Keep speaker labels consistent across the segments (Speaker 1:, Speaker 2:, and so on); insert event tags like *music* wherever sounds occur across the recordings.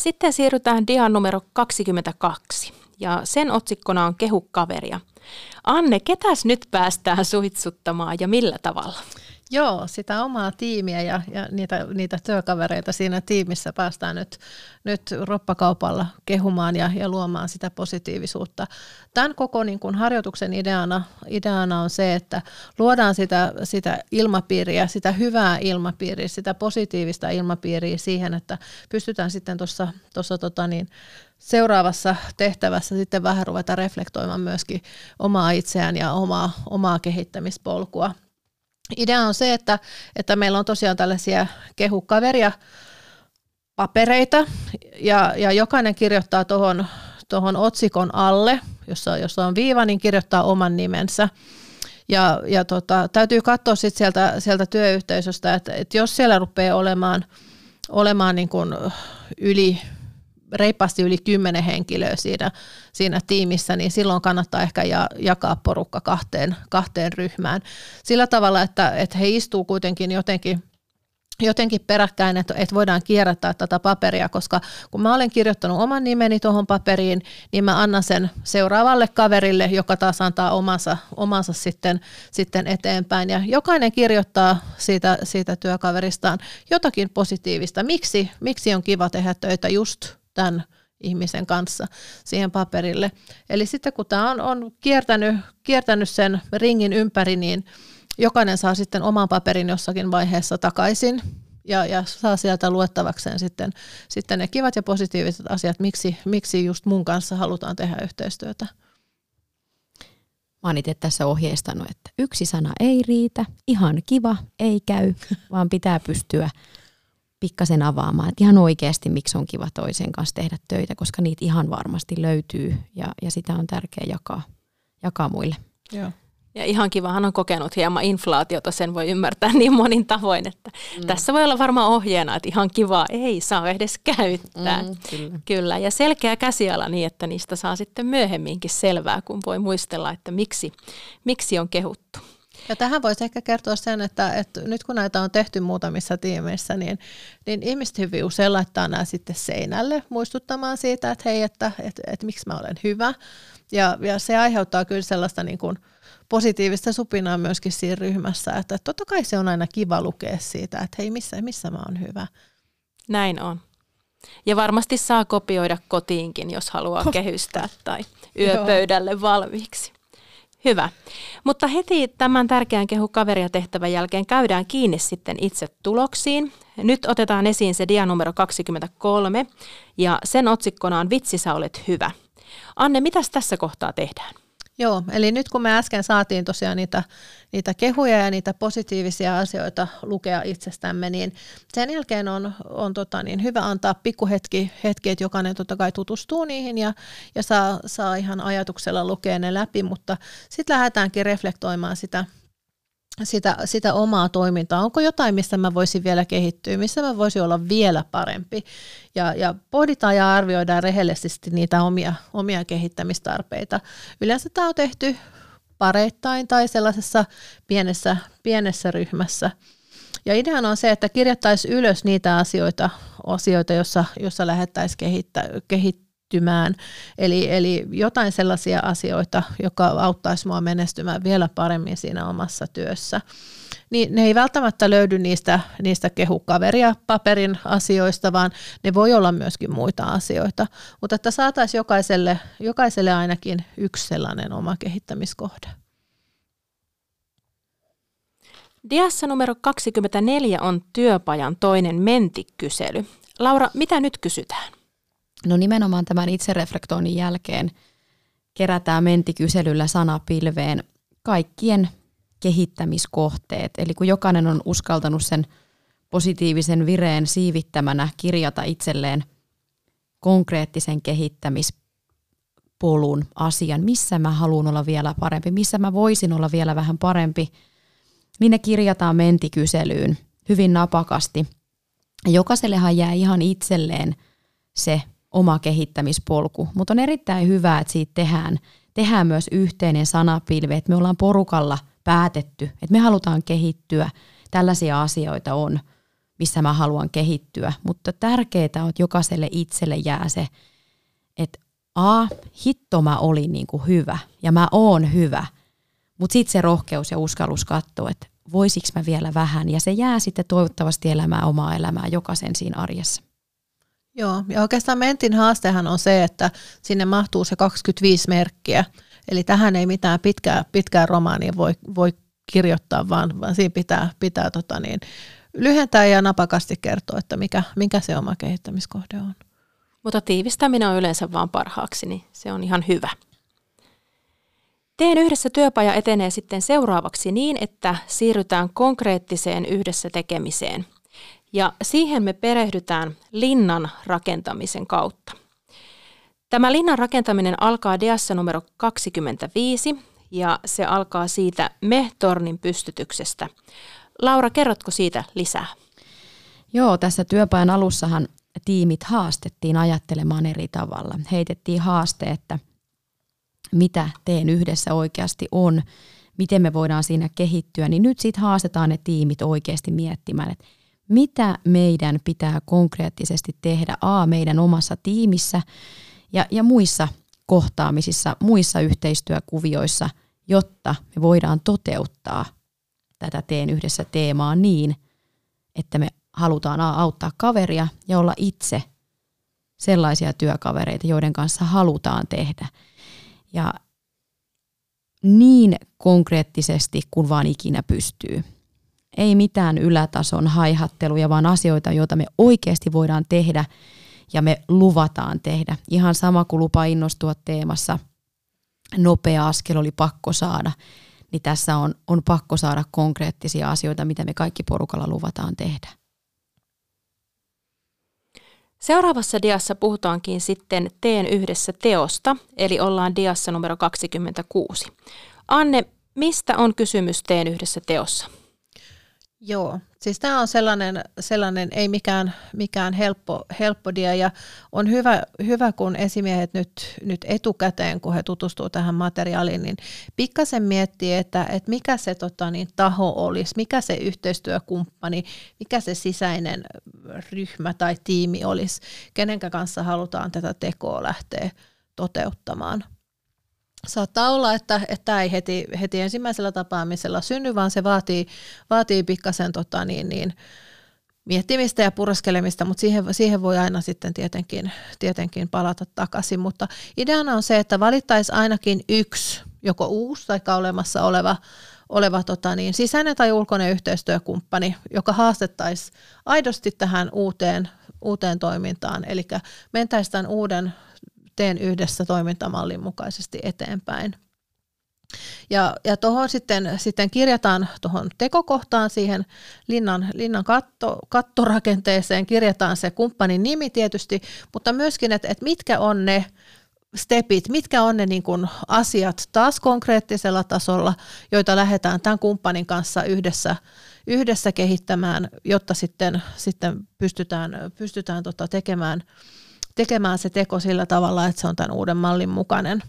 Speaker 1: Sitten siirrytään dian numero 22 ja sen otsikkona on Kehu kaveria. Anne, ketäs nyt päästään suitsuttamaan ja millä tavalla?
Speaker 2: Joo, sitä omaa tiimiä ja, ja niitä, niitä työkavereita siinä tiimissä päästään nyt, nyt roppakaupalla kehumaan ja, ja luomaan sitä positiivisuutta. Tämän koko niin kuin harjoituksen ideana, ideana on se, että luodaan sitä, sitä ilmapiiriä, sitä hyvää ilmapiiriä, sitä positiivista ilmapiiriä siihen, että pystytään sitten tuossa tota niin, seuraavassa tehtävässä sitten vähän ruveta reflektoimaan myöskin omaa itseään ja omaa, omaa kehittämispolkua Idea on se, että, että meillä on tosiaan tällaisia kehukaveria papereita ja, ja jokainen kirjoittaa tuohon tohon otsikon alle, jossa, jossa on viiva, niin kirjoittaa oman nimensä. Ja, ja tota, täytyy katsoa sit sieltä, sieltä työyhteisöstä, että, että jos siellä rupeaa olemaan, olemaan niin kuin yli reippaasti yli kymmenen henkilöä siinä, siinä tiimissä, niin silloin kannattaa ehkä ja, jakaa porukka kahteen, kahteen ryhmään. Sillä tavalla, että, että he istuu kuitenkin jotenkin jotenkin peräkkäin, että, että voidaan kierrättää tätä paperia, koska kun mä olen kirjoittanut oman nimeni tuohon paperiin, niin mä annan sen seuraavalle kaverille, joka taas antaa omansa, omansa sitten, sitten eteenpäin. Ja jokainen kirjoittaa siitä, siitä työkaveristaan jotakin positiivista. Miksi, miksi on kiva tehdä töitä just tämän ihmisen kanssa siihen paperille. Eli sitten kun tämä on, on kiertänyt, kiertänyt sen ringin ympäri, niin jokainen saa sitten oman paperin jossakin vaiheessa takaisin ja, ja saa sieltä luettavakseen sitten, sitten ne kivat ja positiiviset asiat, miksi, miksi just mun kanssa halutaan tehdä yhteistyötä.
Speaker 3: Mä oon itse tässä ohjeistanut, että yksi sana ei riitä, ihan kiva, ei käy, vaan pitää pystyä pikkasen avaamaan, että ihan oikeasti miksi on kiva toisen kanssa tehdä töitä, koska niitä ihan varmasti löytyy ja, ja sitä on tärkeää jakaa, jakaa muille.
Speaker 1: Joo. Ja ihan kivahan on kokenut hieman inflaatiota, sen voi ymmärtää niin monin tavoin, että mm. tässä voi olla varmaan ohjeena, että ihan kivaa ei saa edes käyttää. Mm, kyllä. kyllä. Ja selkeä käsiala niin, että niistä saa sitten myöhemminkin selvää, kun voi muistella, että miksi, miksi on kehuttu.
Speaker 2: Ja tähän voisi ehkä kertoa sen, että, että nyt kun näitä on tehty muutamissa tiimeissä, niin, niin ihmiset hyvin usein laittaa nämä sitten seinälle muistuttamaan siitä, että hei, että, että, että miksi mä olen hyvä. Ja, ja se aiheuttaa kyllä sellaista niin kuin positiivista supinaa myöskin siinä ryhmässä, että totta kai se on aina kiva lukea siitä, että hei, missä, missä mä oon hyvä.
Speaker 1: Näin on. Ja varmasti saa kopioida kotiinkin, jos haluaa kehystää tai yöpöydälle valmiiksi. Hyvä. Mutta heti tämän tärkeän kehu kaveria tehtävän jälkeen käydään kiinni sitten itse tuloksiin. Nyt otetaan esiin se dia numero 23 ja sen otsikkona on Vitsi, sä olet hyvä. Anne, mitäs tässä kohtaa tehdään?
Speaker 2: Joo, eli nyt kun me äsken saatiin tosiaan niitä, niitä kehuja ja niitä positiivisia asioita lukea itsestämme, niin sen jälkeen on, on tota niin, hyvä antaa pikkuhetki, hetki, että jokainen totta kai tutustuu niihin ja, ja saa, saa ihan ajatuksella lukea ne läpi, mutta sitten lähdetäänkin reflektoimaan sitä sitä, sitä omaa toimintaa. Onko jotain, missä mä voisin vielä kehittyä, missä mä voisin olla vielä parempi. Ja, ja pohditaan ja arvioidaan rehellisesti niitä omia, omia kehittämistarpeita. Yleensä tämä on tehty pareittain tai sellaisessa pienessä, pienessä ryhmässä. Ja ideana on se, että kirjattaisiin ylös niitä asioita, asioita joissa, jossa lähdettäisiin kehittä, kehittämään kehittymään. Eli, eli jotain sellaisia asioita, joka auttaisi mua menestymään vielä paremmin siinä omassa työssä. Niin ne ei välttämättä löydy niistä, niistä kehukaveria paperin asioista, vaan ne voi olla myöskin muita asioita. Mutta että saataisiin jokaiselle, jokaiselle ainakin yksi sellainen oma kehittämiskohde.
Speaker 1: Diassa numero 24 on työpajan toinen mentikysely. Laura, mitä nyt kysytään?
Speaker 3: No nimenomaan tämän itsereflektoinnin jälkeen kerätään mentikyselyllä sanapilveen kaikkien kehittämiskohteet. Eli kun jokainen on uskaltanut sen positiivisen vireen siivittämänä kirjata itselleen konkreettisen kehittämispolun asian, missä mä haluan olla vielä parempi, missä mä voisin olla vielä vähän parempi, niin ne kirjataan mentikyselyyn hyvin napakasti. Jokaisellehan jää ihan itselleen se oma kehittämispolku, mutta on erittäin hyvä, että siitä tehdään, tehdään myös yhteinen sanapilvi, että me ollaan porukalla päätetty, että me halutaan kehittyä, tällaisia asioita on missä mä haluan kehittyä. Mutta tärkeää on, että jokaiselle itselle jää se, että a, hitto mä olin niin kuin hyvä ja mä oon hyvä, mutta sitten se rohkeus ja uskallus katsoa, että voisiko mä vielä vähän ja se jää sitten toivottavasti elämään omaa elämää jokaisen siinä arjessa.
Speaker 2: Joo, ja oikeastaan Mentin haastehan on se, että sinne mahtuu se 25 merkkiä, eli tähän ei mitään pitkää, pitkää romaania voi, voi kirjoittaa, vaan, vaan siinä pitää, pitää tota niin, lyhentää ja napakasti kertoa, että mikä, mikä se oma kehittämiskohde on.
Speaker 1: Mutta tiivistäminen on yleensä vaan parhaaksi, niin se on ihan hyvä. Teen yhdessä työpaja etenee sitten seuraavaksi niin, että siirrytään konkreettiseen yhdessä tekemiseen. Ja siihen me perehdytään linnan rakentamisen kautta. Tämä linnan rakentaminen alkaa diassa numero 25 ja se alkaa siitä me-tornin pystytyksestä. Laura, kerrotko siitä lisää?
Speaker 3: Joo, tässä työpajan alussahan tiimit haastettiin ajattelemaan eri tavalla. Heitettiin haaste, että mitä teen yhdessä oikeasti on, miten me voidaan siinä kehittyä, niin nyt sitten haastetaan ne tiimit oikeasti miettimään, että mitä meidän pitää konkreettisesti tehdä A meidän omassa tiimissä ja, ja muissa kohtaamisissa, muissa yhteistyökuvioissa, jotta me voidaan toteuttaa tätä teen yhdessä teemaa niin, että me halutaan auttaa kaveria ja olla itse sellaisia työkavereita, joiden kanssa halutaan tehdä. Ja niin konkreettisesti kuin vaan ikinä pystyy. Ei mitään ylätason haihatteluja, vaan asioita, joita me oikeasti voidaan tehdä ja me luvataan tehdä. Ihan sama kuin lupa innostua teemassa, nopea askel oli pakko saada, niin tässä on, on pakko saada konkreettisia asioita, mitä me kaikki porukalla luvataan tehdä.
Speaker 1: Seuraavassa diassa puhutaankin sitten teen yhdessä teosta, eli ollaan diassa numero 26. Anne, mistä on kysymys teen yhdessä teossa?
Speaker 2: Joo, siis tämä on sellainen, sellainen ei mikään, mikään helppo, helppo dia. Ja on hyvä, hyvä, kun esimiehet nyt, nyt etukäteen, kun he tutustuu tähän materiaaliin, niin pikkasen miettii, että, että mikä se tota, niin, taho olisi, mikä se yhteistyökumppani, mikä se sisäinen ryhmä tai tiimi olisi, kenenkä kanssa halutaan tätä tekoa lähteä toteuttamaan saattaa olla, että, tämä ei heti, heti ensimmäisellä tapaamisella synny, vaan se vaatii, vaatii pikkasen tota, niin, niin, miettimistä ja puraskelemista, mutta siihen, siihen voi aina sitten tietenkin, tietenkin palata takaisin. Mutta ideana on se, että valittaisiin ainakin yksi, joko uusi tai olemassa oleva, oleva tota niin, sisäinen tai ulkoinen yhteistyökumppani, joka haastettaisiin aidosti tähän uuteen, uuteen toimintaan. Eli mentäisiin tämän uuden teen yhdessä toimintamallin mukaisesti eteenpäin. Ja, ja tuohon sitten, sitten kirjataan tuohon tekokohtaan siihen linnan, linnan katto, kattorakenteeseen, kirjataan se kumppanin nimi tietysti, mutta myöskin, että, että mitkä on ne stepit, mitkä on ne niin kuin asiat taas konkreettisella tasolla, joita lähdetään tämän kumppanin kanssa yhdessä, yhdessä kehittämään, jotta sitten, sitten pystytään, pystytään tota tekemään – tekemään se teko sillä tavalla, että se on tämän uuden mallin mukainen.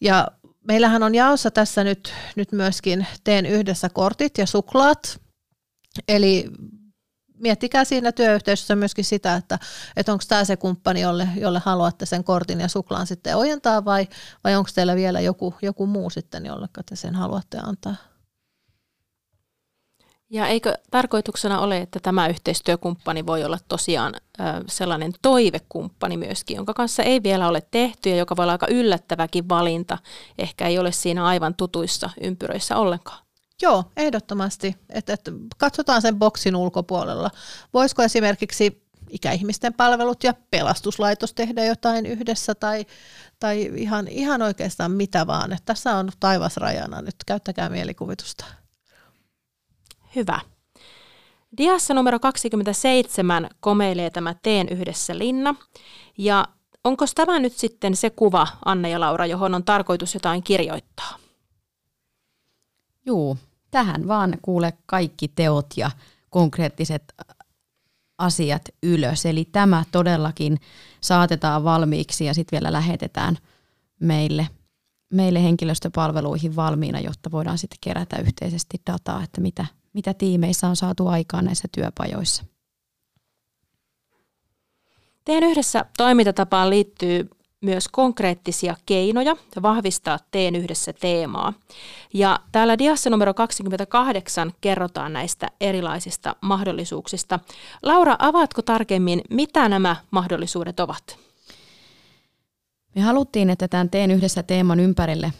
Speaker 2: Ja meillähän on jaossa tässä nyt, nyt myöskin teen yhdessä kortit ja suklaat. Eli miettikää siinä työyhteisössä myöskin sitä, että, että onko tämä se kumppani, jolle, jolle haluatte sen kortin ja suklaan sitten ojentaa vai, vai onko teillä vielä joku, joku muu sitten, jolle te sen haluatte antaa.
Speaker 1: Ja eikö tarkoituksena ole, että tämä yhteistyökumppani voi olla tosiaan sellainen toivekumppani myöskin, jonka kanssa ei vielä ole tehty ja joka voi olla aika yllättäväkin valinta, ehkä ei ole siinä aivan tutuissa ympyröissä ollenkaan.
Speaker 2: Joo, ehdottomasti. Et, et, katsotaan sen boksin ulkopuolella. Voisiko esimerkiksi ikäihmisten palvelut ja pelastuslaitos tehdä jotain yhdessä tai, tai ihan, ihan oikeastaan mitä vaan. Et tässä on taivas rajana nyt, käyttäkää mielikuvitusta.
Speaker 1: Hyvä. Diassa numero 27 komeilee tämä Teen yhdessä linna. Ja onko tämä nyt sitten se kuva, Anna ja Laura, johon on tarkoitus jotain kirjoittaa?
Speaker 3: Juu, tähän vaan kuule kaikki teot ja konkreettiset asiat ylös. Eli tämä todellakin saatetaan valmiiksi ja sitten vielä lähetetään meille, meille henkilöstöpalveluihin valmiina, jotta voidaan sitten kerätä yhteisesti dataa, että mitä, mitä tiimeissä on saatu aikaan näissä työpajoissa.
Speaker 1: Teen yhdessä toimintatapaan liittyy myös konkreettisia keinoja vahvistaa Teen yhdessä teemaa. Ja täällä diassa numero 28 kerrotaan näistä erilaisista mahdollisuuksista. Laura, avaatko tarkemmin, mitä nämä mahdollisuudet ovat?
Speaker 3: Me haluttiin, että tämän Teen yhdessä teeman ympärille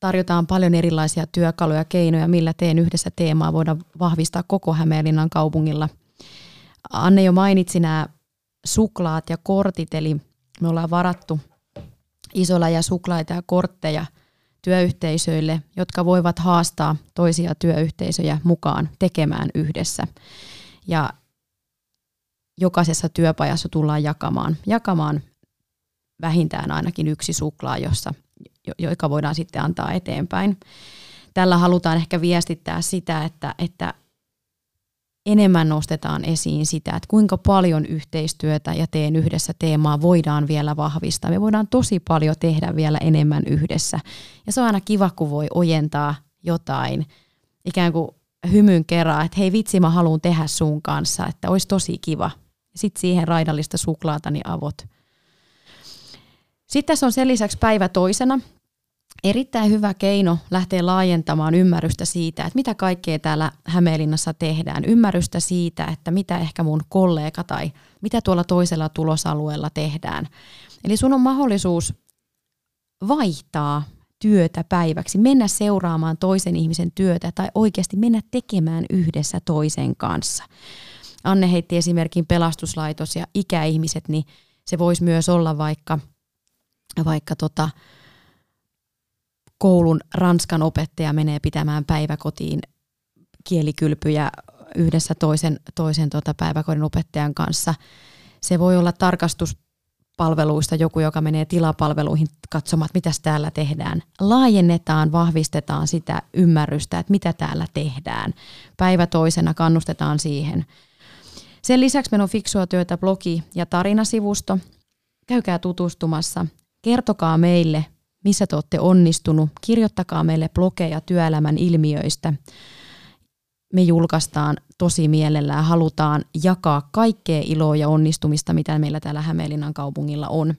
Speaker 3: tarjotaan paljon erilaisia työkaluja ja keinoja, millä Teen yhdessä teemaa voidaan vahvistaa koko Hämeenlinnan kaupungilla. Anne jo mainitsi nämä suklaat ja kortit, eli me ollaan varattu isolla ja suklaita ja kortteja työyhteisöille, jotka voivat haastaa toisia työyhteisöjä mukaan tekemään yhdessä. Ja jokaisessa työpajassa tullaan jakamaan, jakamaan vähintään ainakin yksi suklaa, jossa, joka voidaan sitten antaa eteenpäin. Tällä halutaan ehkä viestittää sitä, että, että enemmän nostetaan esiin sitä, että kuinka paljon yhteistyötä ja teen yhdessä teemaa voidaan vielä vahvistaa. Me voidaan tosi paljon tehdä vielä enemmän yhdessä. Ja se on aina kiva, kun voi ojentaa jotain ikään kuin hymyn kerran, että hei vitsi, mä haluan tehdä sun kanssa, että olisi tosi kiva. Sitten siihen raidallista suklaata, niin avot. Sitten tässä on sen lisäksi päivä toisena erittäin hyvä keino lähteä laajentamaan ymmärrystä siitä, että mitä kaikkea täällä Hämeenlinnassa tehdään. Ymmärrystä siitä, että mitä ehkä mun kollega tai mitä tuolla toisella tulosalueella tehdään. Eli sun on mahdollisuus vaihtaa työtä päiväksi, mennä seuraamaan toisen ihmisen työtä tai oikeasti mennä tekemään yhdessä toisen kanssa. Anne heitti esimerkin pelastuslaitos ja ikäihmiset, niin se voisi myös olla vaikka, vaikka tota, koulun ranskan opettaja menee pitämään päiväkotiin kielikylpyjä yhdessä toisen, toisen tota päiväkodin opettajan kanssa. Se voi olla tarkastuspalveluista joku, joka menee tilapalveluihin katsomaan, mitä täällä tehdään. Laajennetaan, vahvistetaan sitä ymmärrystä, että mitä täällä tehdään. Päivä toisena kannustetaan siihen. Sen lisäksi meillä on Fiksua työtä blogi ja tarinasivusto. Käykää tutustumassa. Kertokaa meille, missä te olette onnistunut. Kirjoittakaa meille blogeja työelämän ilmiöistä. Me julkaistaan tosi mielellään, halutaan jakaa kaikkea iloa ja onnistumista, mitä meillä täällä Hämeenlinnan kaupungilla on.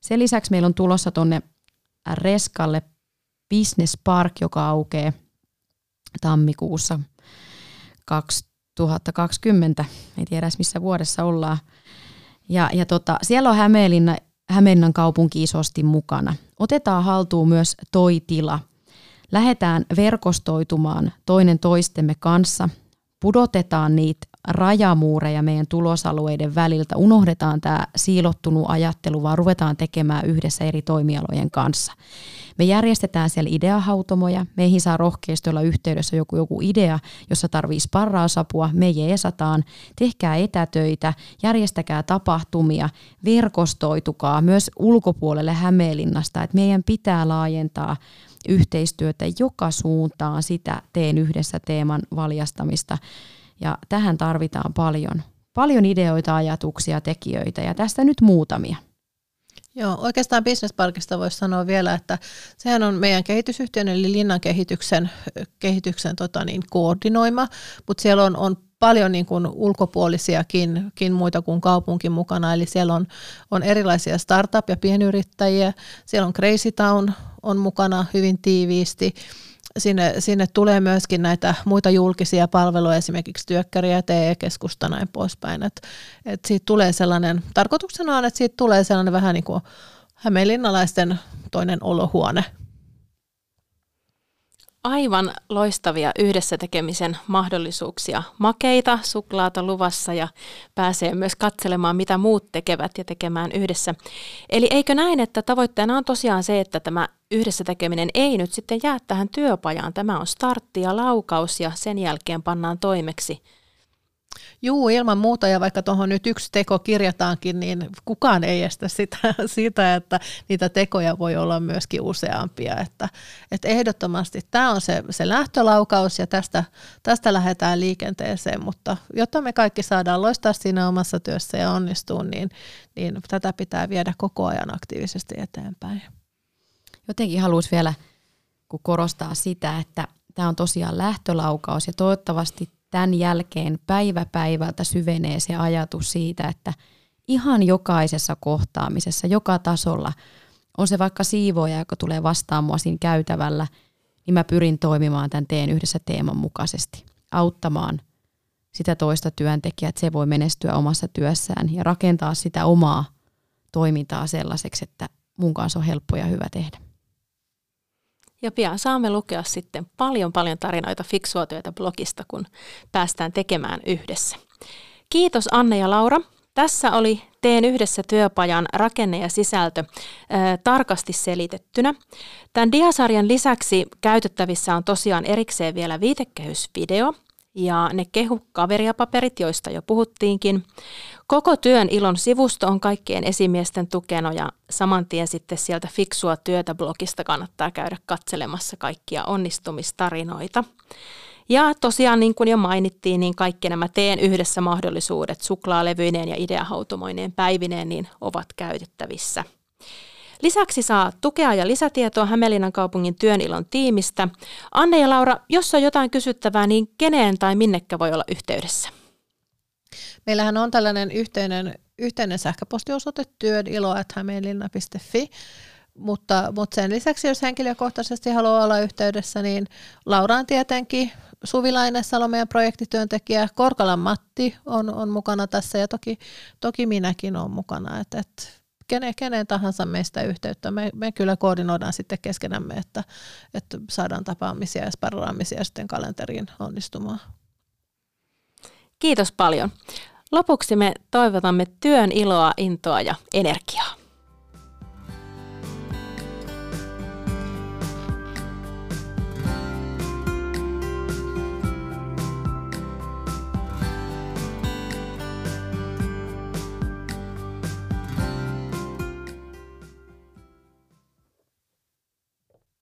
Speaker 3: Sen lisäksi meillä on tulossa tuonne Reskalle Business Park, joka aukeaa tammikuussa 2020. Ei tiedä missä vuodessa ollaan. Ja, ja tota, siellä on Hämeenlinna Hämeenlinnan kaupunki isosti mukana. Otetaan haltuun myös toi tila. Lähdetään verkostoitumaan toinen toistemme kanssa. Pudotetaan niitä rajamuureja meidän tulosalueiden väliltä. Unohdetaan tämä siilottunut ajattelu, vaan ruvetaan tekemään yhdessä eri toimialojen kanssa. Me järjestetään siellä ideahautomoja, meihin saa rohkeasti olla yhteydessä joku, joku idea, jossa tarvii sparrausapua, me jeesataan, tehkää etätöitä, järjestäkää tapahtumia, verkostoitukaa myös ulkopuolelle Hämeenlinnasta, että meidän pitää laajentaa yhteistyötä joka suuntaan sitä teen yhdessä teeman valjastamista. Ja tähän tarvitaan paljon, paljon ideoita, ajatuksia, tekijöitä. Ja tästä nyt muutamia.
Speaker 2: Joo, oikeastaan Business Parkista voisi sanoa vielä, että sehän on meidän kehitysyhtiön eli linnan kehityksen, kehityksen tota niin, koordinoima, mutta siellä on, on paljon niin kuin ulkopuolisiakin muita kuin kaupunki mukana, eli siellä on, on erilaisia startup- ja pienyrittäjiä, siellä on Crazy Town on mukana hyvin tiiviisti, sinne, sinne tulee myöskin näitä muita julkisia palveluja, esimerkiksi työkkäriä, TE-keskusta näin poispäin. Et, et siitä tulee sellainen, tarkoituksena on, että siitä tulee sellainen vähän niin kuin hämeenlinnalaisten toinen olohuone –
Speaker 1: aivan loistavia yhdessä tekemisen mahdollisuuksia. Makeita, suklaata luvassa ja pääsee myös katselemaan, mitä muut tekevät ja tekemään yhdessä. Eli eikö näin, että tavoitteena on tosiaan se, että tämä yhdessä tekeminen ei nyt sitten jää tähän työpajaan. Tämä on startti ja laukaus ja sen jälkeen pannaan toimeksi
Speaker 2: Juu, ilman muuta, ja vaikka tuohon nyt yksi teko kirjataankin, niin kukaan ei estä sitä, *laughs* sitä, että niitä tekoja voi olla myöskin useampia. Että, että ehdottomasti tämä on se, se lähtölaukaus, ja tästä, tästä lähdetään liikenteeseen, mutta jotta me kaikki saadaan loistaa siinä omassa työssä ja onnistua, niin, niin tätä pitää viedä koko ajan aktiivisesti eteenpäin.
Speaker 3: Jotenkin haluaisin vielä korostaa sitä, että tämä on tosiaan lähtölaukaus ja toivottavasti tämän jälkeen päivä päivältä syvenee se ajatus siitä, että ihan jokaisessa kohtaamisessa, joka tasolla, on se vaikka siivooja, joka tulee vastaan mua siinä käytävällä, niin mä pyrin toimimaan tämän teen yhdessä teeman mukaisesti, auttamaan sitä toista työntekijää, että se voi menestyä omassa työssään ja rakentaa sitä omaa toimintaa sellaiseksi, että mun kanssa on helppo ja hyvä tehdä.
Speaker 1: Ja pian saamme lukea sitten paljon paljon tarinoita fiksua työtä blogista, kun päästään tekemään yhdessä. Kiitos Anne ja Laura. Tässä oli Teen yhdessä työpajan rakenne ja sisältö ää, tarkasti selitettynä. Tämän diasarjan lisäksi käytettävissä on tosiaan erikseen vielä viitekehysvideo ja ne kehu kaveriapaperit, joista jo puhuttiinkin. Koko työn ilon sivusto on kaikkien esimiesten tukena ja saman tien sitten sieltä Fiksua työtä blogista kannattaa käydä katselemassa kaikkia onnistumistarinoita. Ja tosiaan niin kuin jo mainittiin, niin kaikki nämä teen yhdessä mahdollisuudet suklaalevyineen ja ideahautomoineen päivineen niin ovat käytettävissä. Lisäksi saa tukea ja lisätietoa Hämeenlinnan kaupungin työnilon tiimistä. Anne ja Laura, jos on jotain kysyttävää, niin keneen tai minnekä voi olla yhteydessä?
Speaker 2: Meillähän on tällainen yhteinen, yhteinen sähköpostiosoite työnilo.hämeenlinna.fi, mutta, mutta sen lisäksi, jos henkilökohtaisesti haluaa olla yhteydessä, niin Laura on tietenkin Suvilainen Salo, meidän projektityöntekijä, Korkalan Matti on, on mukana tässä ja toki, toki minäkin olen mukana. Et, et kenen, kenen tahansa meistä yhteyttä. Me, me kyllä koordinoidaan sitten keskenämme, että, että saadaan tapaamisia ja sparraamisia sitten kalenteriin onnistumaan.
Speaker 1: Kiitos paljon. Lopuksi me toivotamme työn iloa, intoa ja energiaa.